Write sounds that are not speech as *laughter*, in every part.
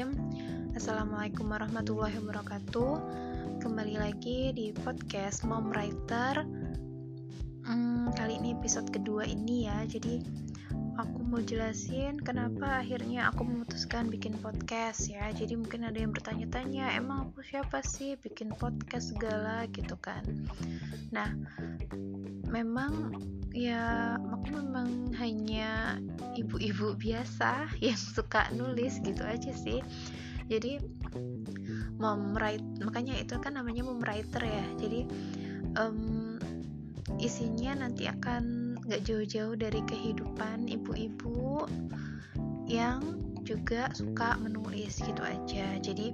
Bismillahirrahmanirrahim. Assalamualaikum warahmatullahi wabarakatuh. Kembali lagi di podcast Mom Writer. Hmm, Kali ini episode kedua ini ya. Jadi aku mau jelasin kenapa akhirnya aku memutuskan bikin podcast ya. Jadi mungkin ada yang bertanya-tanya Emang aku siapa sih bikin podcast segala? gitu kan. Nah memang ya aku memang hanya ibu-ibu biasa *laughs* yang suka nulis gitu aja sih. Jadi mom write makanya itu kan namanya mom writer ya. Jadi um, isinya nanti akan gak jauh-jauh dari kehidupan ibu-ibu yang juga suka menulis gitu aja. Jadi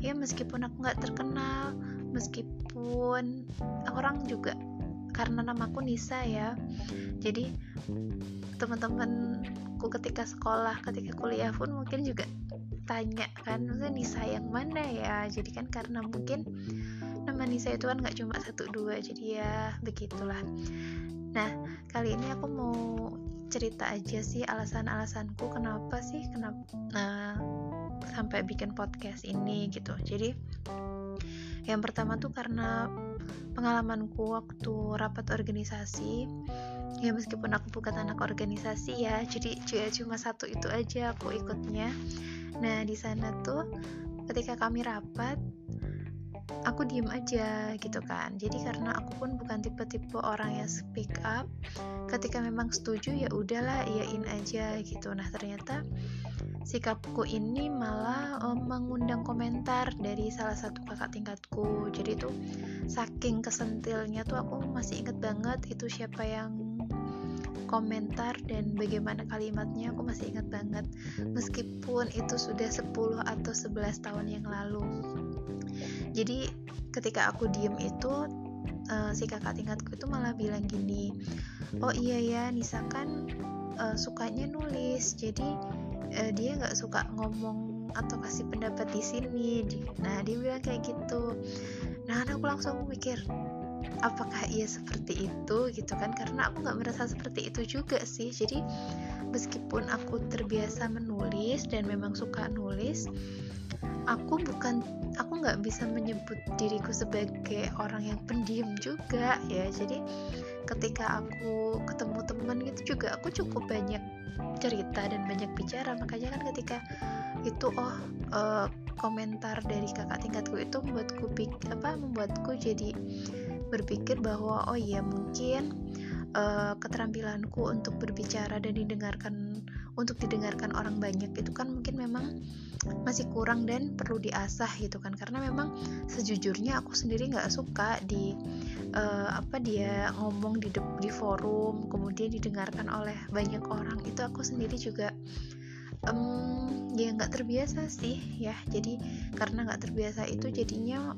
ya meskipun aku nggak terkenal meskipun orang juga karena namaku Nisa ya jadi teman-temanku ketika sekolah ketika kuliah pun mungkin juga tanya kan Nisa yang mana ya? Jadi kan karena mungkin nama Nisa itu kan nggak cuma satu dua jadi ya begitulah nah kali ini aku mau cerita aja sih alasan-alasanku kenapa sih kenapa nah, sampai bikin podcast ini gitu. Jadi yang pertama tuh karena pengalamanku waktu rapat organisasi ya meskipun aku bukan anak organisasi ya jadi cuma satu itu aja aku ikutnya. Nah di sana tuh ketika kami rapat aku diem aja gitu kan. Jadi karena aku pun bukan tipe-tipe orang yang speak up ketika memang setuju ya udahlah iyain aja gitu. Nah ternyata sikapku ini malah um, mengundang komentar dari salah satu kakak tingkatku. Jadi tuh saking kesentilnya tuh aku masih inget banget itu siapa yang komentar dan bagaimana kalimatnya aku masih ingat banget. Meskipun itu sudah 10 atau 11 tahun yang lalu jadi ketika aku diem itu uh, si kakak tingkatku itu malah bilang gini oh iya ya Nisa kan uh, sukanya nulis. Jadi uh, dia nggak suka ngomong atau kasih pendapat di sini. Nah dia bilang kayak gitu. Nah aku langsung mikir apakah ia seperti itu? Gitu kan karena aku nggak merasa seperti itu juga sih. Jadi meskipun aku terbiasa menulis dan memang suka nulis aku bukan aku nggak bisa menyebut diriku sebagai orang yang pendiam juga ya. Jadi ketika aku ketemu teman gitu juga aku cukup banyak cerita dan banyak bicara. Makanya kan ketika itu oh uh, komentar dari kakak tingkatku itu membuatku apa membuatku jadi berpikir bahwa oh iya mungkin uh, keterampilanku untuk berbicara dan didengarkan untuk didengarkan orang banyak itu kan mungkin memang masih kurang dan perlu diasah gitu kan. Karena memang sejujurnya aku sendiri nggak suka di uh, apa dia ngomong di di forum kemudian didengarkan oleh banyak orang. Itu aku sendiri juga um, ya nggak terbiasa sih ya. Jadi karena nggak terbiasa itu jadinya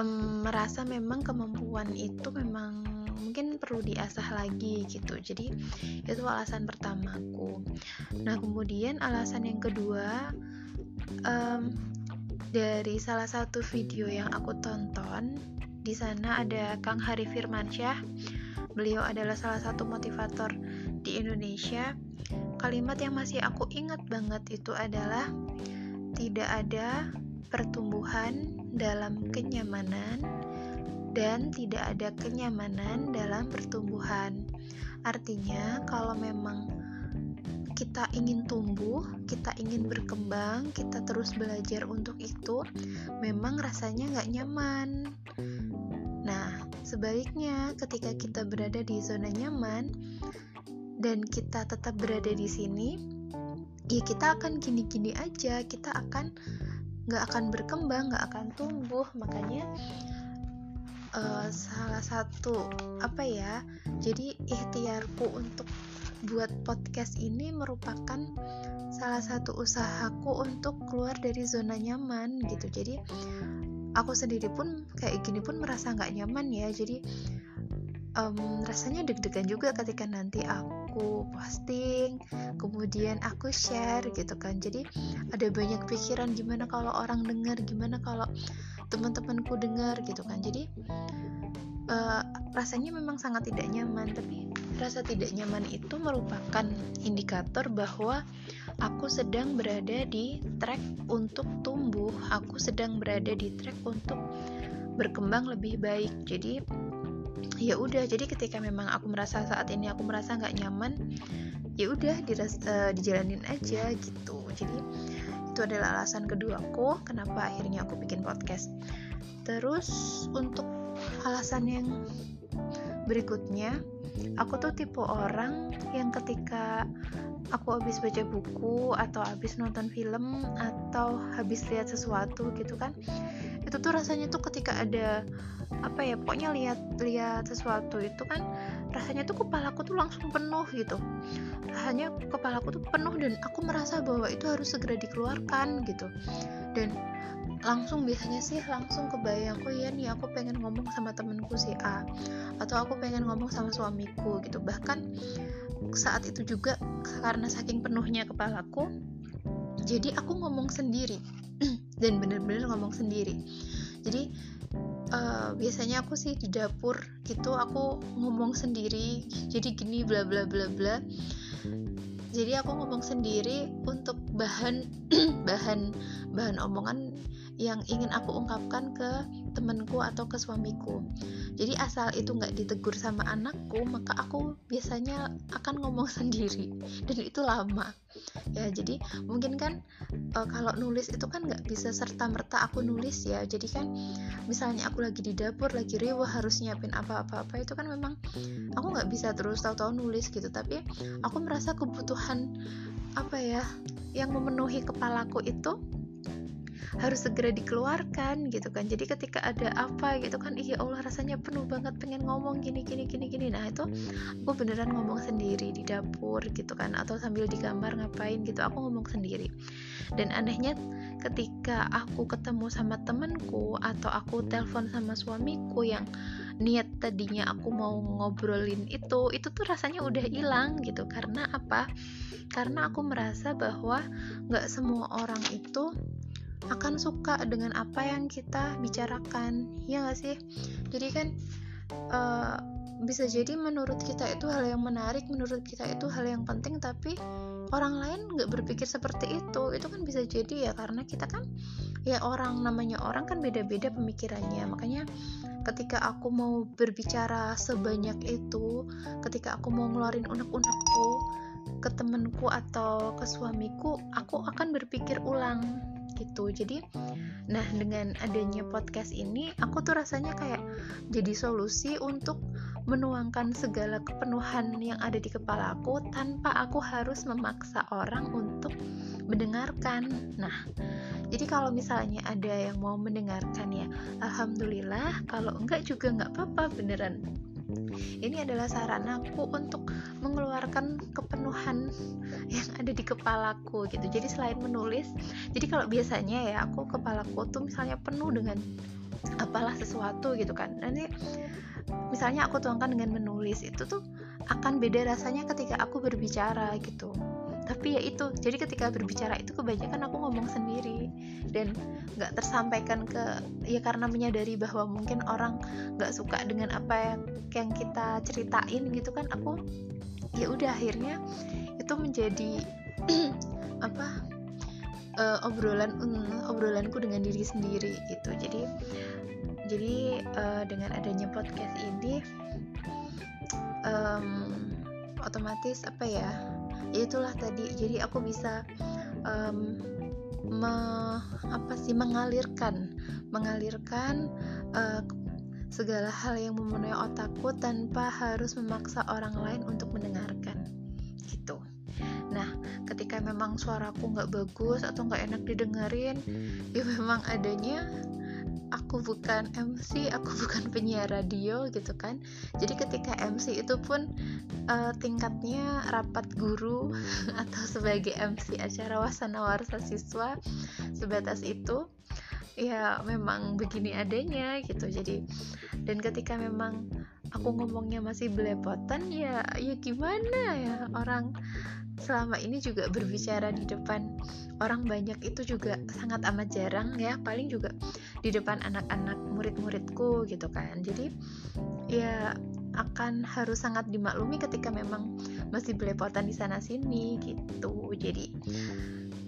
um, merasa memang kemampuan itu memang mungkin perlu diasah lagi gitu. Jadi itu alasan pertamaku. Nah kemudian alasan yang kedua um, dari salah satu video yang aku tonton di sana ada Kang Hari Firmansyah. Beliau adalah salah satu motivator di Indonesia. Kalimat yang masih aku ingat banget itu adalah tidak ada pertumbuhan dalam kenyamanan dan tidak ada kenyamanan dalam pertumbuhan. Artinya, kalau memang kita ingin tumbuh, kita ingin berkembang, kita terus belajar untuk itu, memang rasanya nggak nyaman. Nah, sebaliknya, ketika kita berada di zona nyaman dan kita tetap berada di sini, ya kita akan gini-gini aja, kita akan nggak akan berkembang, nggak akan tumbuh. Makanya uh, salah satu apa ya jadi ikhtiarku untuk buat podcast ini merupakan salah satu usahaku untuk keluar dari zona nyaman gitu. Jadi aku sendiri pun kayak gini pun merasa nggak nyaman ya. Jadi um, rasanya deg-degan juga ketika nanti aku posting kemudian aku share gitu kan. Jadi ada banyak pikiran gimana kalau orang dengar gimana kalau teman-temanku dengar gitu kan. Jadi uh, rasanya memang sangat tidak nyaman tapi rasa tidak nyaman itu merupakan indikator bahwa aku sedang berada di track untuk tumbuh aku sedang berada di track untuk berkembang lebih baik. Jadi ya udah jadi ketika memang aku merasa saat ini aku merasa nggak nyaman ya udah uh, dijalanin aja gitu. Jadi itu adalah alasan kedua aku kenapa akhirnya aku bikin podcast. Terus untuk alasan yang berikutnya aku tuh tipe orang yang ketika aku habis baca buku atau habis nonton film atau habis lihat sesuatu gitu kan itu tuh rasanya tuh ketika ada apa ya pokoknya lihat lihat sesuatu itu kan rasanya tuh kepalaku tuh langsung penuh gitu. Rasanya kepalaku tuh penuh dan aku merasa bahwa itu harus segera dikeluarkan gitu. Dan langsung biasanya sih langsung kebayang oh iya nih aku pengen ngomong sama temenku si A atau aku pengen ngomong sama suamiku gitu. Bahkan saat itu juga karena saking penuhnya kepalaku jadi aku ngomong sendiri *clears throat* dan bener-bener ngomong sendiri. Jadi uh, biasanya aku sih di dapur gitu aku ngomong sendiri jadi gini bla bla bla bla. Jadi aku ngomong sendiri untuk bahan *clears throat* bahan bahan omongan yang ingin aku ungkapkan ke temanku atau ke suamiku. Jadi asal itu nggak ditegur sama anakku maka aku biasanya akan ngomong *laughs* sendiri. Dan itu lama. Ya jadi mungkin kan e, kalau nulis itu kan nggak bisa serta merta aku nulis ya. Jadi kan misalnya aku lagi di dapur lagi riwa harus nyiapin apa-apa apa itu kan memang aku nggak bisa terus tahu-tahu nulis gitu. Tapi aku merasa kebutuhan apa ya yang memenuhi kepalaku itu harus segera dikeluarkan gitu kan. Jadi ketika ada apa gitu kan iya Allah rasanya penuh banget pengen ngomong gini gini gini gini. Nah itu aku beneran ngomong sendiri di dapur gitu kan atau sambil di kamar ngapain? Gitu aku ngomong sendiri. Dan anehnya ketika aku ketemu sama temenku atau aku telepon sama suamiku yang niat tadinya aku mau ngobrolin itu itu tuh rasanya udah hilang gitu. Karena apa? Karena aku merasa bahwa nggak semua orang itu akan suka dengan apa yang kita bicarakan ya gak sih? Jadi kan uh, bisa jadi menurut kita itu hal yang menarik menurut kita itu hal yang penting tapi orang lain nggak berpikir seperti itu. Itu kan bisa jadi ya karena kita kan ya orang namanya orang kan beda-beda pemikirannya. Makanya ketika aku mau berbicara sebanyak itu ketika aku mau ngeluarin unek-unekku ke temenku atau ke suamiku aku akan berpikir ulang gitu. Jadi nah dengan adanya podcast ini aku tuh rasanya kayak jadi solusi untuk menuangkan segala kepenuhan yang ada di kepala aku tanpa aku harus memaksa orang untuk mendengarkan. Nah jadi kalau misalnya ada yang mau mendengarkan ya alhamdulillah. Kalau enggak juga enggak apa-apa beneran ini adalah saranaku untuk mengeluarkan kepenuhan yang ada di kepalaku gitu. Jadi selain menulis jadi kalau biasanya ya aku kepalaku tuh misalnya penuh dengan apalah sesuatu gitu kan. Nanti misalnya aku tuangkan dengan menulis itu tuh akan beda rasanya ketika aku berbicara gitu. Tapi ya itu jadi ketika berbicara itu kebanyakan aku ngomong sendiri dan nggak tersampaikan ke ya karena menyadari bahwa mungkin orang nggak suka dengan apa yang yang kita ceritain gitu kan aku ya udah akhirnya itu menjadi *clears throat* apa uh, obrolan um, obrolanku dengan diri sendiri gitu. Jadi jadi uh, dengan adanya podcast ini um, otomatis apa ya ya itulah tadi. Jadi aku bisa um, me, apa sih mengalirkan. Mengalirkan uh, segala hal yang memenuhi otakku tanpa harus memaksa orang lain untuk mendengarkan. Gitu. Nah ketika memang suaraku nggak bagus atau nggak enak didengerin ya memang adanya aku bukan MC, aku *laughs* bukan penyiar radio gitu kan. Jadi ketika MC itu pun uh, tingkatnya rapat guru *laughs* atau sebagai MC acara wasana warsa siswa sebatas itu ya memang begini adanya gitu. Jadi dan ketika memang aku ngomongnya masih belepotan ya ya gimana ya orang selama ini juga berbicara di depan orang banyak itu juga sangat amat jarang ya paling juga di depan anak-anak murid-muridku gitu kan. Jadi ya akan harus sangat dimaklumi ketika memang masih belepotan di sana sini gitu. Jadi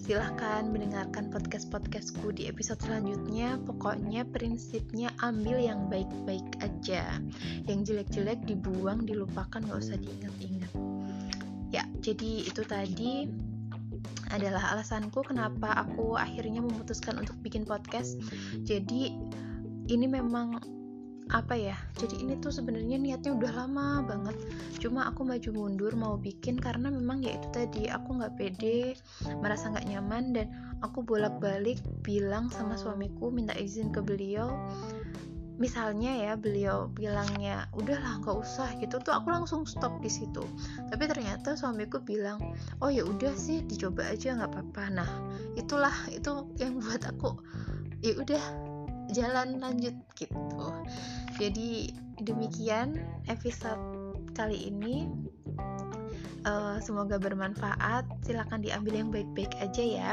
silahkan mendengarkan podcast-podcastku di episode selanjutnya. Pokoknya prinsipnya ambil yang baik-baik aja. Yang jelek-jelek dibuang dilupakan gak usah diingat-ingat jadi itu tadi adalah alasanku kenapa aku akhirnya memutuskan untuk bikin podcast. Jadi ini memang apa ya jadi ini tuh sebenarnya niatnya udah lama banget. Cuma aku maju mundur mau bikin karena memang ya itu tadi aku nggak pede merasa nggak nyaman dan aku bolak-balik bilang sama suamiku minta izin ke beliau misalnya ya beliau bilangnya udahlah nggak usah gitu tuh aku langsung stop di situ. Tapi ternyata suamiku bilang oh ya udah sih dicoba aja nggak apa-apa. Nah itulah itu yang buat aku ya udah jalan lanjut gitu. Jadi demikian episode kali ini. Uh, semoga bermanfaat. Silahkan diambil yang baik-baik aja ya